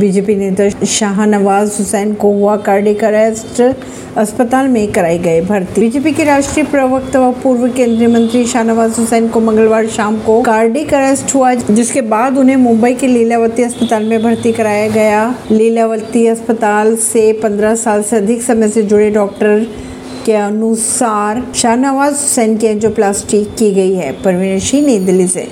BJP नेता शाहनवाज हुसैन को हुआ कार्डिक अरेस्ट, अस्पताल में कराई गए भर्ती। बीजेपी के राष्ट्रीय प्रवक्ता व पूर्व केंद्रीय मंत्री शाहनवाज हुसैन को मंगलवार शाम को कार्डिक अरेस्ट हुआ, जिसके बाद उन्हें मुंबई के लीलावती अस्पताल में भर्ती कराया गया। लीलावती अस्पताल से 15 साल से अधिक समय से जुड़े डॉक्टर के अनुसार शाहनवाज हुसैन की एंजोप्लास्टी की गई है। परवीन सिंह, नई दिल्ली से।